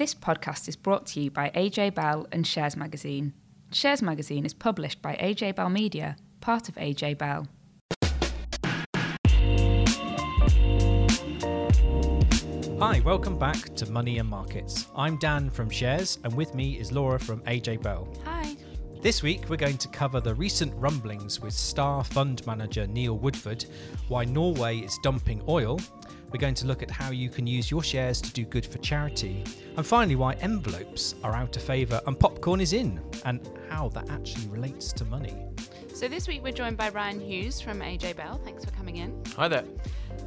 This podcast is brought to you by AJ Bell and Shares Magazine. Shares Magazine is published by AJ Bell Media, part of AJ Bell. Hi, welcome back to Money and Markets. I'm Dan from Shares, and with me is Laura from AJ Bell. Hi. This week, we're going to cover the recent rumblings with star fund manager Neil Woodford, why Norway is dumping oil. We're going to look at how you can use your shares to do good for charity. And finally, why envelopes are out of favour and popcorn is in, and how that actually relates to money. So this week we're joined by Ryan Hughes from AJ Bell. Thanks for coming in. Hi there.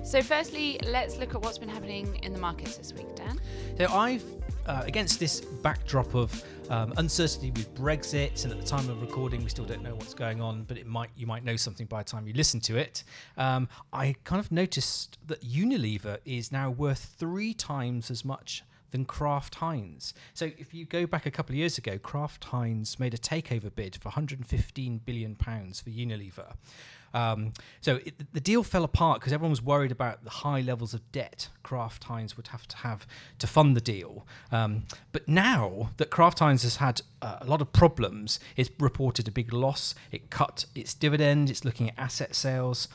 So firstly, let's look at what's been happening in the markets this week, Dan. So I've, uh, against this backdrop of um, uncertainty with Brexit, and at the time of recording, we still don't know what's going on, but it might you might know something by the time you listen to it. Um, I kind of noticed that Unilever is now worth three times as much than Kraft Heinz. So if you go back a couple of years ago, Kraft Heinz made a takeover bid for 115 billion pounds for Unilever. Um, so it, the deal fell apart because everyone was worried about the high levels of debt Kraft Heinz would have to have to fund the deal. Um, but now that Kraft Heinz has had uh, a lot of problems, it's reported a big loss. It cut its dividend. It's looking at asset sales.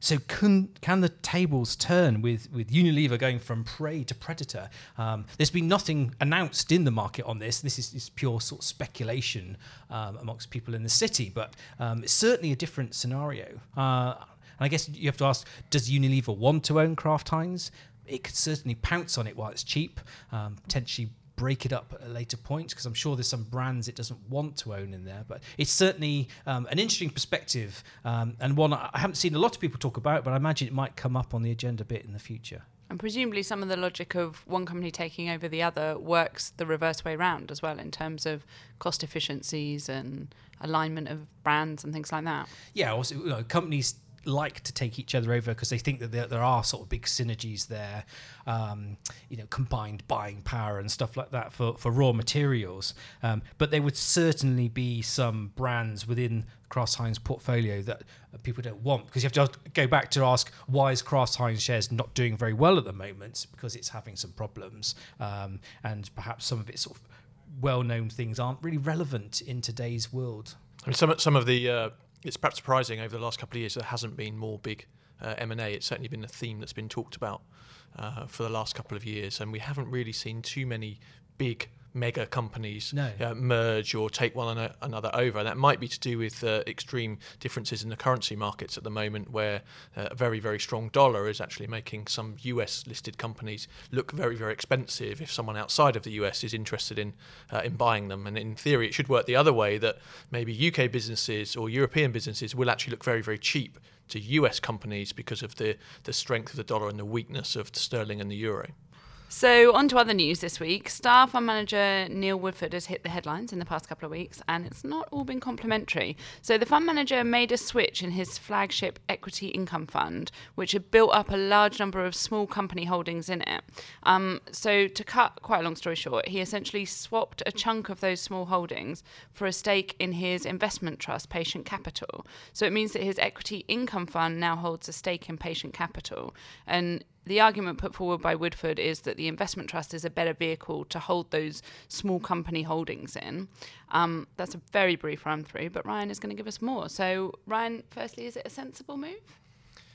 So can can the tables turn with with Unilever going from prey to predator? Um, there's been nothing announced in the market on this. This is, is pure sort of speculation um, amongst people in the city, but um, it's certainly a different scenario. Uh, and I guess you have to ask: Does Unilever want to own Kraft Heinz? It could certainly pounce on it while it's cheap, um, potentially break it up at a later point because I'm sure there's some brands it doesn't want to own in there. But it's certainly um, an interesting perspective um, and one I haven't seen a lot of people talk about, but I imagine it might come up on the agenda a bit in the future. And presumably, some of the logic of one company taking over the other works the reverse way round as well in terms of cost efficiencies and alignment of brands and things like that. Yeah, also you know, companies like to take each other over because they think that there, there, are sort of big synergies there, um, you know, combined buying power and stuff like that for, for raw materials. Um, but there would certainly be some brands within Kraft Heinz portfolio that people don't want because you have to go back to ask why is Kraft Heinz shares not doing very well at the moment because it's having some problems um, and perhaps some of its sort of well-known things aren't really relevant in today's world. I mean, some some of the uh, it's perhaps surprising over the last couple of years there hasn't been more big uh, M&A. It's certainly been a theme that's been talked about uh, for the last couple of years, and we haven't really seen too many big mega companies no. uh, merge or take one another over. And that might be to do with uh, extreme differences in the currency markets at the moment, where uh, a very, very strong dollar is actually making some US listed companies look very, very expensive if someone outside of the US is interested in, uh, in buying them. And in theory, it should work the other way that maybe UK businesses or European businesses will actually look very, very cheap to US companies because of the, the strength of the dollar and the weakness of the sterling and the euro. So, on to other news this week. Star fund manager Neil Woodford has hit the headlines in the past couple of weeks, and it's not all been complimentary. So, the fund manager made a switch in his flagship equity income fund, which had built up a large number of small company holdings in it. Um, so, to cut quite a long story short, he essentially swapped a chunk of those small holdings for a stake in his investment trust, Patient Capital. So, it means that his equity income fund now holds a stake in Patient Capital. And the argument put forward by Woodford is that the investment trust is a better vehicle to hold those small company holdings in. Um, that's a very brief run through, but Ryan is going to give us more. So, Ryan, firstly, is it a sensible move?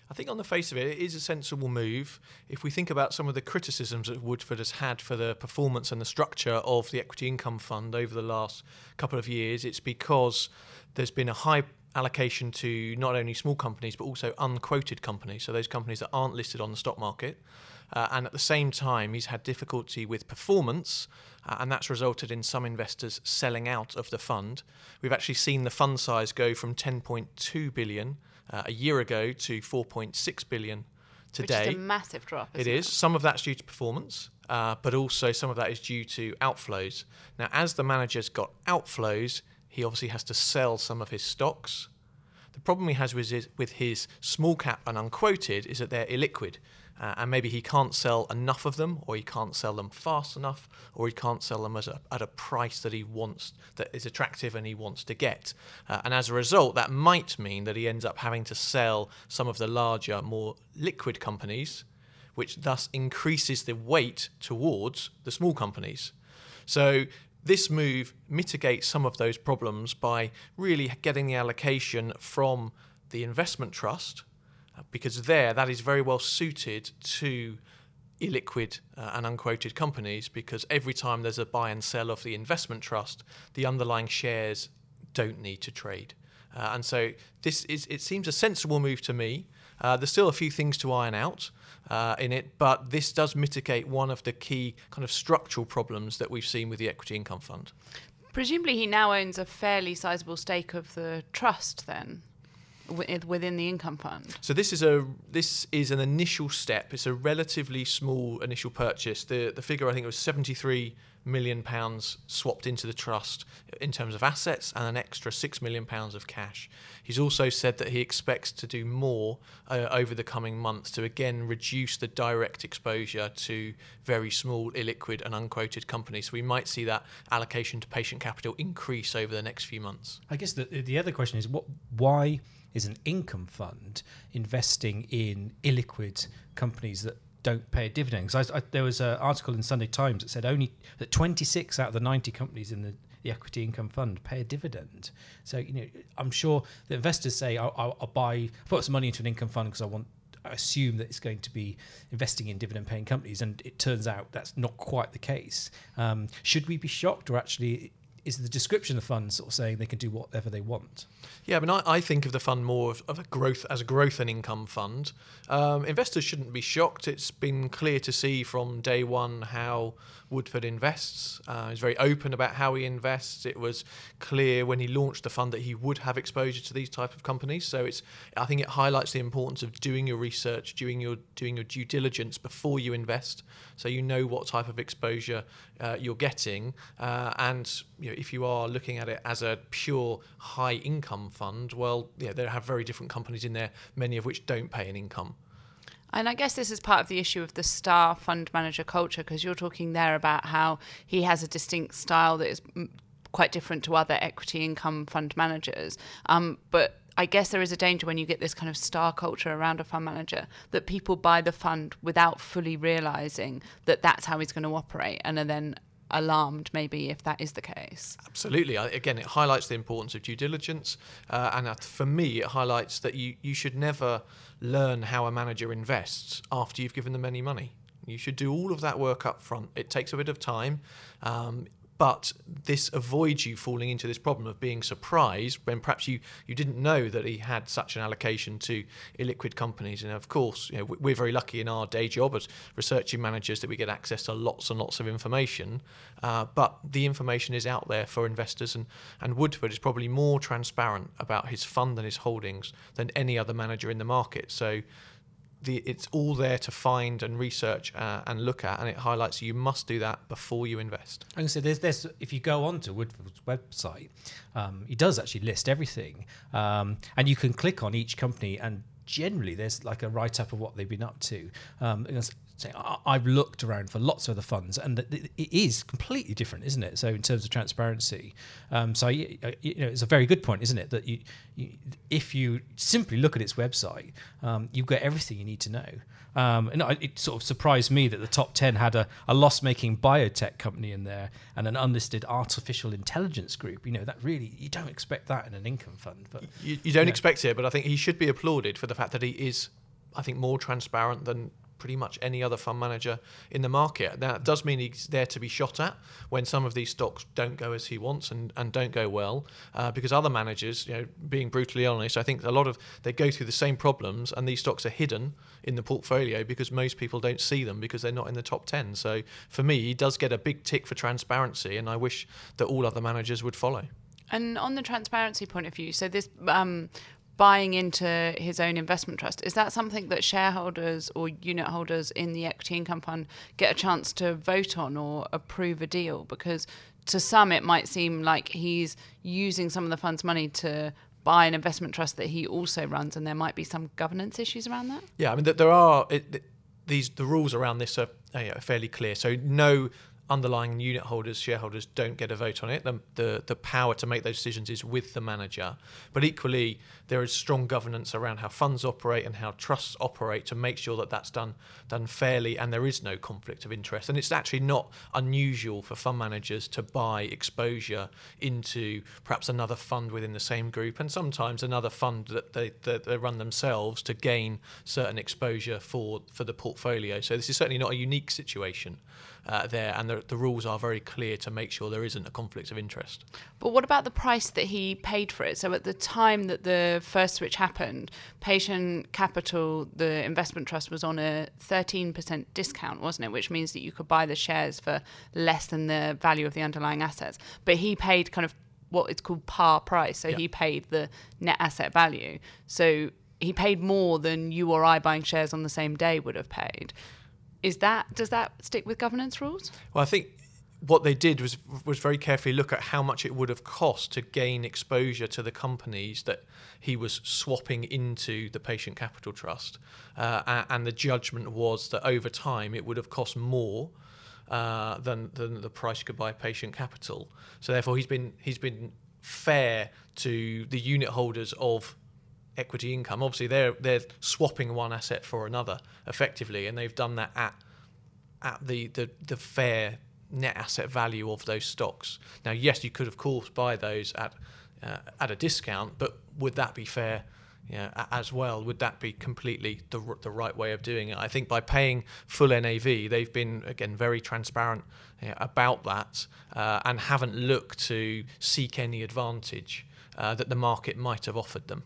I think on the face of it, it is a sensible move. If we think about some of the criticisms that Woodford has had for the performance and the structure of the equity income fund over the last couple of years, it's because there's been a high allocation to not only small companies but also unquoted companies, so those companies that aren't listed on the stock market. Uh, and at the same time, he's had difficulty with performance, uh, and that's resulted in some investors selling out of the fund. We've actually seen the fund size go from 10.2 billion uh, a year ago to 4.6 billion today. Which is a massive drop. It is. It? Some of that's due to performance, uh, but also some of that is due to outflows. Now, as the manager's got outflows, he obviously has to sell some of his stocks. The problem he has with his, with his small cap and unquoted is that they're illiquid. Uh, and maybe he can't sell enough of them, or he can't sell them fast enough, or he can't sell them a, at a price that he wants, that is attractive and he wants to get. Uh, and as a result, that might mean that he ends up having to sell some of the larger, more liquid companies, which thus increases the weight towards the small companies. So this move mitigates some of those problems by really getting the allocation from the investment trust, uh, because there that is very well suited to illiquid uh, and unquoted companies because every time there's a buy and sell of the investment trust, the underlying shares don't need to trade. Uh, and so this is it seems a sensible move to me. Uh, there's still a few things to iron out uh, in it, but this does mitigate one of the key kind of structural problems that we've seen with the equity income fund. Presumably, he now owns a fairly sizable stake of the trust. Then within the income fund. So this is a this is an initial step. It's a relatively small initial purchase. The the figure I think was 73 million pounds swapped into the trust in terms of assets and an extra 6 million pounds of cash. He's also said that he expects to do more uh, over the coming months to again reduce the direct exposure to very small illiquid and unquoted companies. So we might see that allocation to patient capital increase over the next few months. I guess the the other question is what why is an income fund investing in illiquid companies that don't pay a dividend. There was an article in Sunday Times that said only that 26 out of the 90 companies in the, the equity income fund pay a dividend. So you know, I'm sure the investors say, "I'll, I'll, I'll buy, put some money into an income fund because I want." I assume that it's going to be investing in dividend paying companies, and it turns out that's not quite the case. Um, should we be shocked, or actually is the description of the fund sort of saying they can do whatever they want? Yeah, I mean, I, I think of the fund more of, of, a growth as a growth and income fund. Um, investors shouldn't be shocked. It's been clear to see from day one how Woodford invests. Uh, he's very open about how he invests. It was clear when he launched the fund that he would have exposure to these type of companies. So it's, I think, it highlights the importance of doing your research, doing your doing your due diligence before you invest, so you know what type of exposure uh, you're getting. Uh, and you know, if you are looking at it as a pure high income fund, well, yeah, there have very different companies in there, many of which don't pay an income. And I guess this is part of the issue of the star fund manager culture because you're talking there about how he has a distinct style that is quite different to other equity income fund managers. Um, but I guess there is a danger when you get this kind of star culture around a fund manager that people buy the fund without fully realizing that that's how he's going to operate and are then alarmed maybe if that is the case. Absolutely. Again, it highlights the importance of due diligence. Uh, and for me, it highlights that you, you should never learn how a manager invests after you've given them any money. You should do all of that work up front. It takes a bit of time. Um, but this avoids you falling into this problem of being surprised when perhaps you, you didn't know that he had such an allocation to illiquid companies. And of course, you know, we're very lucky in our day job as researching managers that we get access to lots and lots of information. Uh, but the information is out there for investors, and, and Woodford is probably more transparent about his fund and his holdings than any other manager in the market. So the, it's all there to find and research uh, and look at, and it highlights you must do that before you invest. Can say there's, there's if you go onto Woodford's website, um, he does actually list everything, um, and you can click on each company and generally there's like a write up of what they've been up to. Um, I've looked around for lots of other funds, and it is completely different, isn't it? So in terms of transparency, um, so you know, it's a very good point, isn't it? That you, you if you simply look at its website, um, you've got everything you need to know. Um, and it sort of surprised me that the top 10 had a, a loss making biotech company in there and an unlisted artificial intelligence group. You know, that really, you don't expect that in an income fund. But You, you don't expect it, but I think he should be applauded for the fact that he is, I think, more transparent than pretty much any other fund manager in the market. That does mean he's there to be shot at when some of these stocks don't go as he wants and, and don't go well, uh, because other managers, you know, being brutally honest, I think a lot of they go through the same problems, and these stocks are hidden in the portfolio because most people don't see them because they're not in the top ten. So for me, he does get a big tick for transparency, and I wish that all other managers would follow. And on the transparency point of view, so this um, buying into his own investment trust. Is that something that shareholders or unit holders in the equity income fund get a chance to vote on or approve a deal? Because to some, it might seem like he's using some of the fund's money to buy an investment trust that he also runs, and there might be some governance issues around that. Yeah, I mean, there are it, these the rules around this are, are fairly clear. So no underlying unit holders, shareholders don't get a vote on it. The, the, the power to make those decisions is with the manager. But equally, there is strong governance around how funds operate and how trusts operate to make sure that that's done done fairly and there is no conflict of interest. And it's actually not unusual for fund managers to buy exposure into perhaps another fund within the same group and sometimes another fund that they, that they run themselves to gain certain exposure for, for the portfolio. So this is certainly not a unique situation uh, there, and the, the rules are very clear to make sure there isn't a conflict of interest. But what about the price that he paid for it? So at the time that the first switch happened, Patient Capital, the investment trust, was on a 13% discount, wasn't it? Which means that you could buy the shares for less than the value of the underlying assets. But he paid kind of what it's called par price. So Yeah. he paid the net asset value. So he paid more than you or I buying shares on the same day would have paid. Is that does that stick with governance rules? Well, I think what they did was was very carefully look at how much it would have cost to gain exposure to the companies that he was swapping into the patient capital trust, uh, and the judgment was that over time it would have cost more. Uh, than, than the price you could buy patient capital. So therefore, he's been he's been fair to the unit holders of equity income. Obviously, they're they're swapping one asset for another effectively, and they've done that at at the, the, the fair net asset value of those stocks. Now, yes, you could of course buy those at uh, at a discount, but would that be fair? Yeah, as well, would that be completely the the right way of doing it? I think by paying full NAV, they've been again very transparent about that uh, and haven't looked to seek any advantage uh, that the market might have offered them.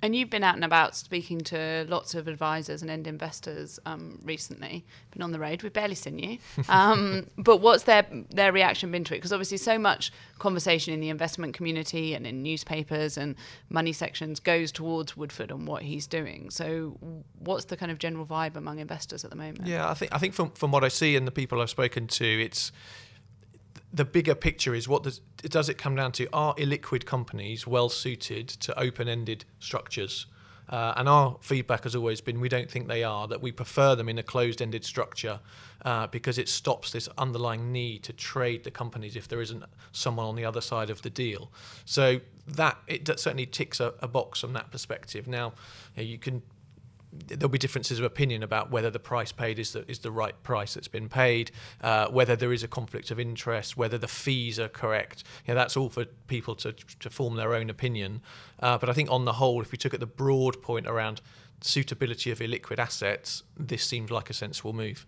And you've been out and about speaking to lots of advisors and end investors um, recently. Been on the road. We've barely seen you. Um, but what's their their reaction been to it? Because obviously, so much conversation in the investment community and in newspapers and money sections goes towards Woodford and what he's doing. So, what's the kind of general vibe among investors at the moment? Yeah, I think I think from from what I see and the people I've spoken to, it's the bigger picture is what does does it come down to? Are illiquid companies well suited to open-ended structures? Uh, and our feedback has always been we don't think they are. That we prefer them in a closed-ended structure uh, because it stops this underlying need to trade the companies if there isn't someone on the other side of the deal. So that it certainly ticks a, a box from that perspective. Now, you, know, you can there'll be differences of opinion about whether the price paid is the is the right price that's been paid, uh, whether there is a conflict of interest, whether the fees are correct. You know, that's all for people to to form their own opinion. Uh, but I think on the whole, if we took at the broad point around suitability of illiquid assets, this seems like a sensible move.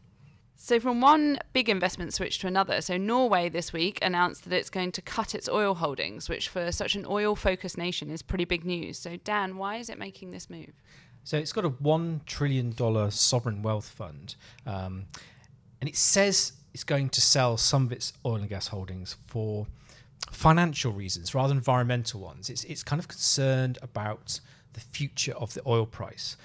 So, from one big investment switch to another, so Norway this week announced that it's going to cut its oil holdings, which for such an oil focused nation is pretty big news. So, Dan, why is it making this move? So it's got a one trillion dollar sovereign wealth fund, um, and it says it's going to sell some of its oil and gas holdings for financial reasons rather than environmental ones. It's it's kind of concerned about the future of the oil price.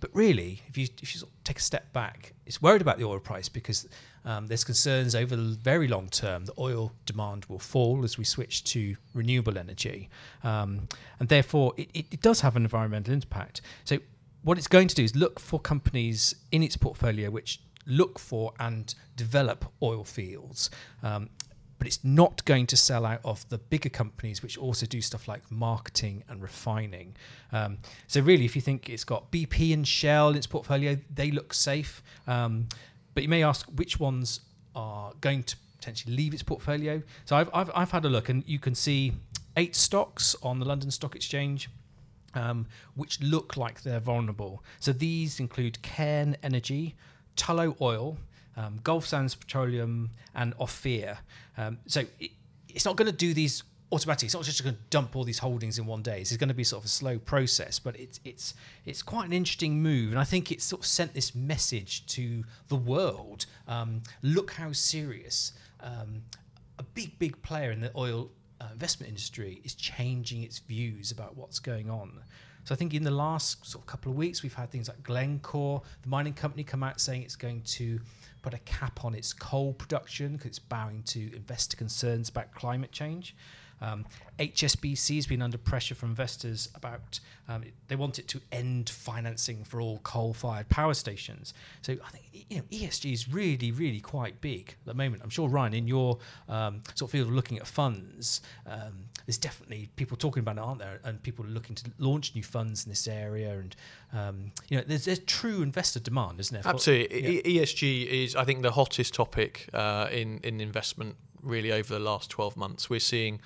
But really, if you if you sort of take a step back, it's worried about the oil price because um, there's concerns over the very long term that oil demand will fall as we switch to renewable energy, um, and therefore it, it, it does have an environmental impact. So what it's going to do is look for companies in its portfolio which look for and develop oil fields. Um, but it's not going to sell out of the bigger companies which also do stuff like marketing and refining. Um, so really, if you think it's got BP and Shell in its portfolio, they look safe. Um, but you may ask which ones are going to potentially leave its portfolio. So I've, I've, I've had a look, and you can see eight stocks on the London Stock Exchange. Um, which look like they're vulnerable. So these include Cairn Energy, Tullow Oil, um, Gulf Sands Petroleum, and Ophir. Um, so it, it's not going to do these automatically. It's not just going to dump all these holdings in one day. It's going to be sort of a slow process, but it's it's it's quite an interesting move, and I think it's sort of sent this message to the world. Um, look how serious um, a big big player in the oil uh, investment industry is changing its views about what's going on. So I think in the last sort of couple of weeks, we've had things like Glencore, the mining company, come out saying it's going to put a cap on its coal production because it's bowing to investor concerns about climate change. Um, HSBC has been under pressure from investors about um, they want it to end financing for all coal-fired power stations. So I think you know ESG is really, really quite big at the moment. I'm sure Ryan, in your um, sort of field of looking at funds, um, there's definitely people talking about it, aren't there? And people looking to launch new funds in this area, and um, you know, there's, there's true investor demand, isn't there? Absolutely. yeah. E- ESG is, I think, the hottest topic uh, in in investment really over the last 12 months. We're seeing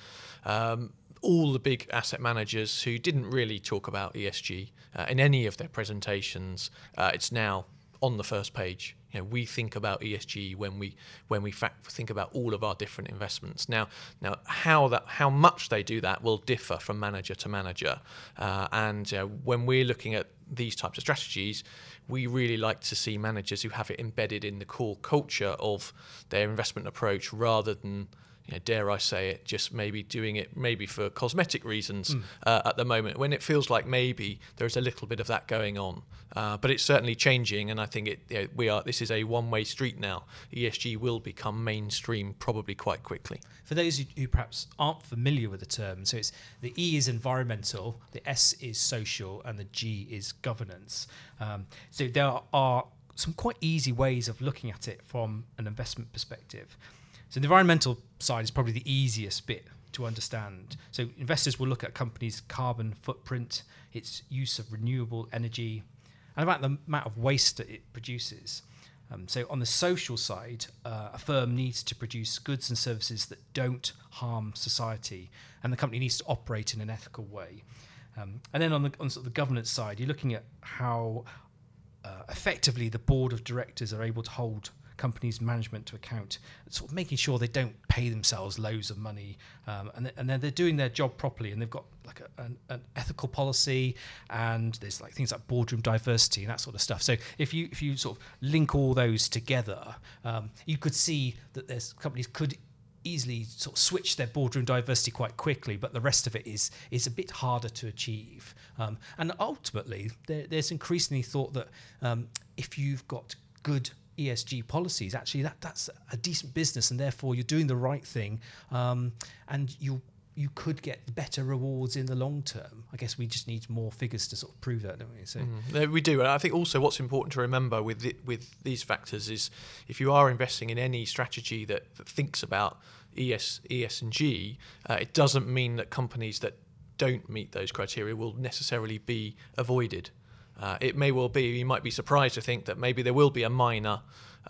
um, all the big asset managers who didn't really talk about ESG uh, in any of their presentations. Uh, it's now on the first page. You know, we think about ESG when we when we think about all of our different investments. Now, now how that how much they do that will differ from manager to manager. Uh, and uh, when we're looking at these types of strategies, we really like to see managers who have it embedded in the core culture of their investment approach rather than you know, dare I say it, just maybe doing it maybe for cosmetic reasons uh, at the moment when it feels like maybe there's a little bit of that going on. Uh, but it's certainly changing, and I think it you know, we are. This is a one-way street now. ESG will become mainstream probably quite quickly. For those who, who perhaps aren't familiar with the term, so it's the E is environmental, the S is social, and the G is governance. Um, so there are some quite easy ways of looking at it from an investment perspective. So the environmental side is probably the easiest bit to understand. So investors will look at a company's carbon footprint, its use of renewable energy, and about the amount of waste that it produces. Um, so on the social side, uh, a firm needs to produce goods and services that don't harm society, and the company needs to operate in an ethical way. Um, and then on the on sort of the governance side, you're looking at how uh, effectively the board of directors are able to hold companies' management to account, sort of making sure they don't pay themselves loads of money, um, and, th- and then they're doing their job properly, and they've got like a, an, an ethical policy, and there's like things like boardroom diversity and that sort of stuff. So if you if you sort of link all those together, um, you could see that there's companies could easily sort of switch their boardroom diversity quite quickly, but the rest of it is is a bit harder to achieve. Um, and ultimately, there, there's increasingly thought that um, if you've got good ESG policies, actually that that's a decent business, and therefore you're doing the right thing, um, and you you could get better rewards in the long term. I guess we just need more figures to sort of prove that, don't we? So. Mm, we do, and I think also what's important to remember with the, with these factors is if you are investing in any strategy that, that thinks about ES, and G, uh, it doesn't mean that companies that don't meet those criteria will necessarily be avoided. Uh, it may well be, you might be surprised to think that maybe there will be a minor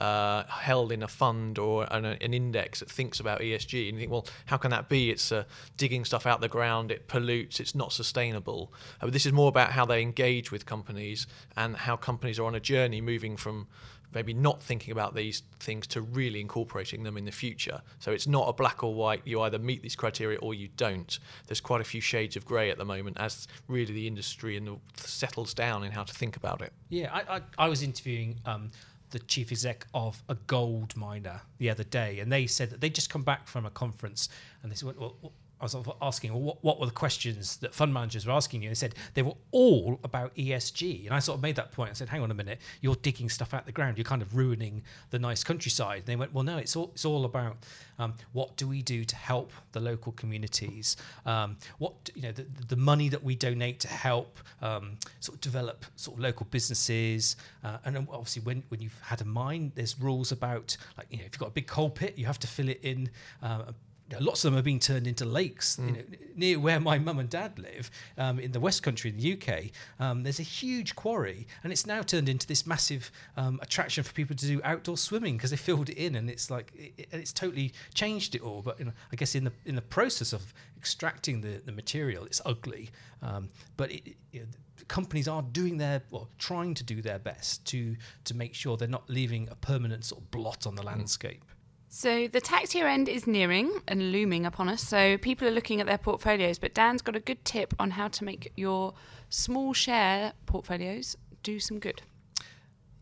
uh, held in a fund or an, an, index that thinks about ESG. And you think, well, how can that be? It's uh, digging stuff out the ground, it pollutes, it's not sustainable. Uh, but this is more about how they engage with companies and how companies are on a journey moving from maybe not thinking about these things to really incorporating them in the future. So it's not a black or white, you either meet these criteria or you don't. There's quite a few shades of grey at the moment as really the industry and the, settles down in how to think about it. Yeah, I, I, I was interviewing um, the chief exec of a gold miner the other day, and they said that they'd just come back from a conference and they said, well, well I was asking, well, what, what, were the questions that fund managers were asking you? And they said they were all about ESG. And I sort of made that point. I said, hang on a minute, you're digging stuff out of the ground. You're kind of ruining the nice countryside. And they went, well, no, it's all, it's all about um, what do we do to help the local communities? Um, what, you know, the, the money that we donate to help um, sort of develop sort of local businesses. Uh, and obviously when, when you've had a mine, there's rules about, like, you know, if you've got a big coal pit, you have to fill it in uh, lots of them are being turned into lakes. Mm. You know, near where my mum and dad live, um, in the West Country in the UK, um, there's a huge quarry, and it's now turned into this massive um, attraction for people to do outdoor swimming because they filled it in, and it's like it, it's totally changed it all. But you know, I guess in the in the process of extracting the, the material, it's ugly. Um, but it, you know, companies are doing their well, trying to do their best to to make sure they're not leaving a permanent sort of blot on the landscape. So the tax year end is nearing and looming upon us. So people are looking at their portfolios, but Dan's got a good tip on how to make your small share portfolios do some good.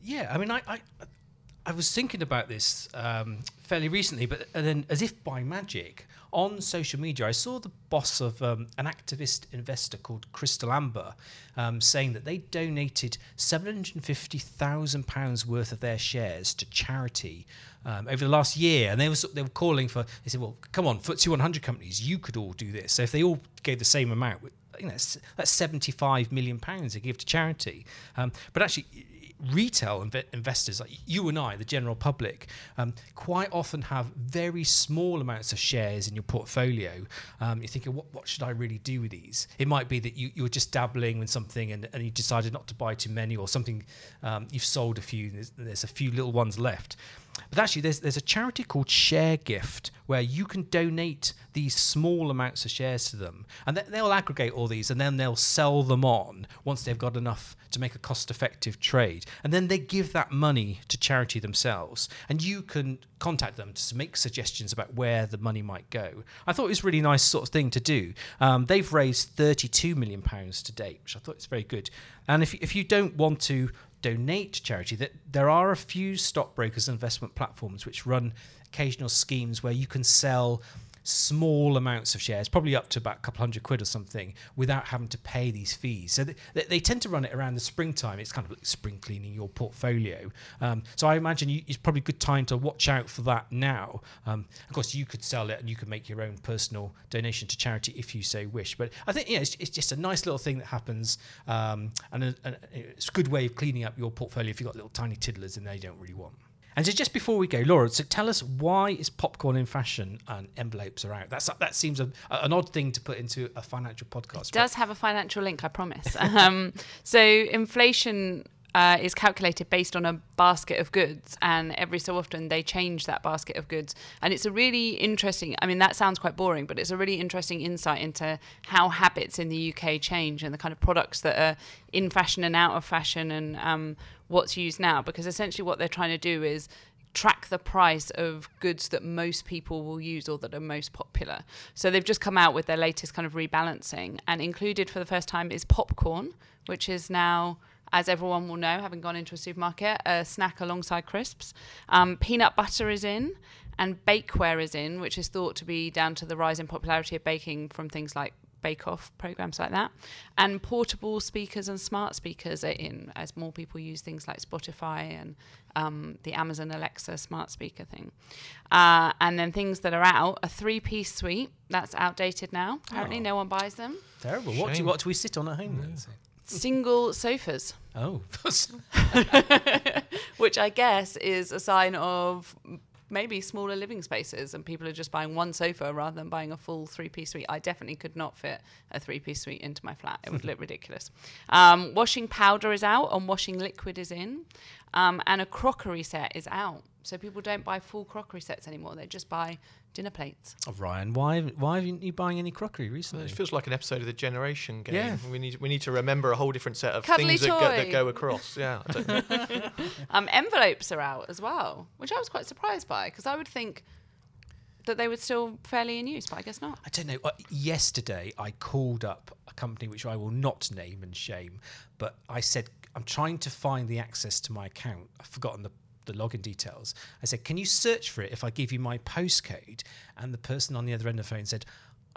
Yeah, I mean, I, I I was thinking about this um, fairly recently, but and then as if by magic, on social media, I saw the boss of um, an activist investor called Crystal Amber um, saying that they donated £750,000 worth of their shares to charity um, over the last year. And they were, they were calling for, they said, well, come on, FTSE 100 companies, you could all do this. So if they all gave the same amount, you know, that's 75 million pounds to give to charity. Um, but actually, retail inv- investors like you and I, the general public, um, quite often have very small amounts of shares in your portfolio. Um, you're thinking, what, what should I really do with these? It might be that you, you're just dabbling in something and, and you decided not to buy too many, or something um, you've sold a few, there's, there's a few little ones left. But actually, there's there's a charity called Share Gift where you can donate these small amounts of shares to them, and they'll aggregate all these, and then they'll sell them on once they've got enough to make a cost-effective trade, and then they give that money to charity themselves, and you can contact them to make suggestions about where the money might go. I thought it was a really nice sort of thing to do. Um, they've raised 32 million pounds to date, which I thought is very good. And if if you don't want to donate to charity that there are a few stockbrokers and investment platforms which run occasional schemes where you can sell small amounts of shares, probably up to about a couple hundred quid or something, without having to pay these fees. So they, they tend to run it around the springtime. It's kind of like spring cleaning your portfolio. Um, so I imagine you, it's probably a good time to watch out for that now. Um, of course, you could sell it and you could make your own personal donation to charity if you so wish. But I think yeah, it's, it's just a nice little thing that happens, um, and a, a, it's a good way of cleaning up your portfolio if you've got little tiny tiddlers in there you don't really want. And so just before we go, Laura, so tell us why is popcorn in fashion and envelopes are out? That's that seems a, an odd thing to put into a financial podcast. It does have a financial link, I promise. um, so inflation uh, is calculated based on a basket of goods, and every so often they change that basket of goods. And it's a really interesting. I mean, that sounds quite boring, but it's a really interesting insight into how habits in the UK change and the kind of products that are in fashion and out of fashion, and um, what's used now. Because essentially, what they're trying to do is track the price of goods that most people will use or that are most popular. So they've just come out with their latest kind of rebalancing, and included for the first time is popcorn, which is now as everyone will know, having gone into a supermarket, a snack alongside crisps. Um, peanut butter is in, and bakeware is in, which is thought to be down to the rise in popularity of baking from things like Bake Off programs like that. And portable speakers and smart speakers are in as more people use things like Spotify and um, the Amazon Alexa smart speaker thing. Uh, and then things that are out a three piece suite that's outdated now. Apparently, Oh. no one buys them. Terrible. What do, what do we sit on at home then? Single sofas. Oh, which I guess is a sign of maybe smaller living spaces and people are just buying one sofa rather than buying a full three piece suite. I definitely could not fit a three piece suite into my flat. It would look ridiculous. Um, washing powder is out and washing liquid is in. Um, and a crockery set is out. So people don't buy full crockery sets anymore. They just buy dinner plates. oh, Ryan, why why aren't you buying any crockery recently? It feels like an episode of the Generation Game. Yeah. We need we need to remember a whole different set of Cuddly things that go, that go across. Yeah. I don't. Um, envelopes are out as well, which I was quite surprised by because I would think that they were still fairly in use, but I guess not. I don't know. Uh, yesterday, I called up a company which I will not name and shame, but I said I'm trying to find the access to my account. I've forgotten the the login details. I said, "Can you search for it if I give you my postcode?" And the person on the other end of the phone said.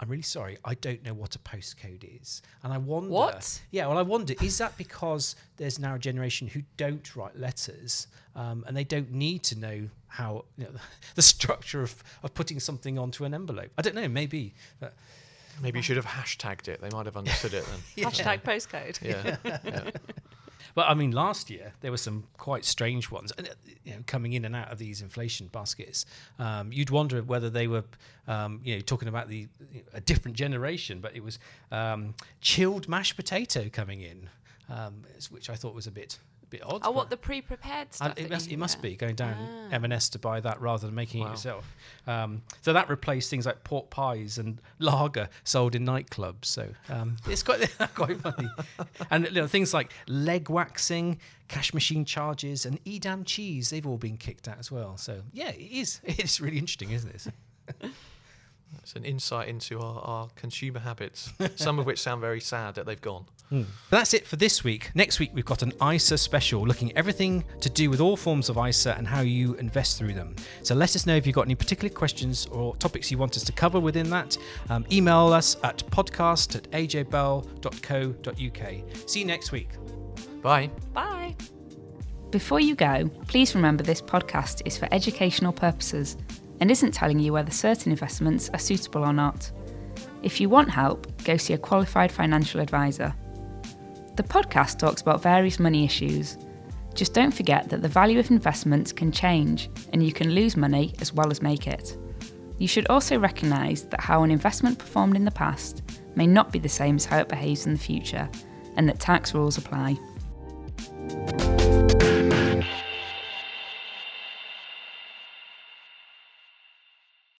I'm really sorry. I don't know what a postcode is, and I wonder. What? Yeah, well, I wonder is that because there's now a generation who don't write letters, um, and they don't need to know how you know, the structure of, of putting something onto an envelope. I don't know. Maybe. But Maybe you should have hashtagged it. They might have understood it then. Hashtag postcode. Yeah. yeah. But I mean, last year there were some quite strange ones, uh, you know, coming in and out of these inflation baskets. Um, you'd wonder whether they were, um, you know, talking about the a different generation, but it was um, chilled mashed potato coming in, um, which I thought was a bit bit odd. Oh, what the pre-prepared and stuff? it must, it must get? be going down Ah. M&S to buy that rather than making it yourself. Um, so that replaced things like pork pies and lager sold in nightclubs. So um, it's quite quite funny. and you know, things like leg waxing, cash machine charges, and Edam cheese. They've all been kicked out as well. So yeah, it is. It's really interesting, isn't it? It's an insight into our, our consumer habits, some of which sound very sad that they've gone. But that's it for this week. Next week, we've got an ISA special looking at everything to do with all forms of ISA and how you invest through them. So let us know if you've got any particular questions or topics you want us to cover within that. Um, email us at podcast at ajbell.co.uk. See you next week. Bye. Bye. Before you go, please remember this podcast is for educational purposes and isn't telling you whether certain investments are suitable or not. If you want help, go see a qualified financial advisor. The podcast talks about various money issues. Just don't forget that the value of investments can change and you can lose money as well as make it. You should also recognise that how an investment performed in the past may not be the same as how it behaves in the future, and that tax rules apply.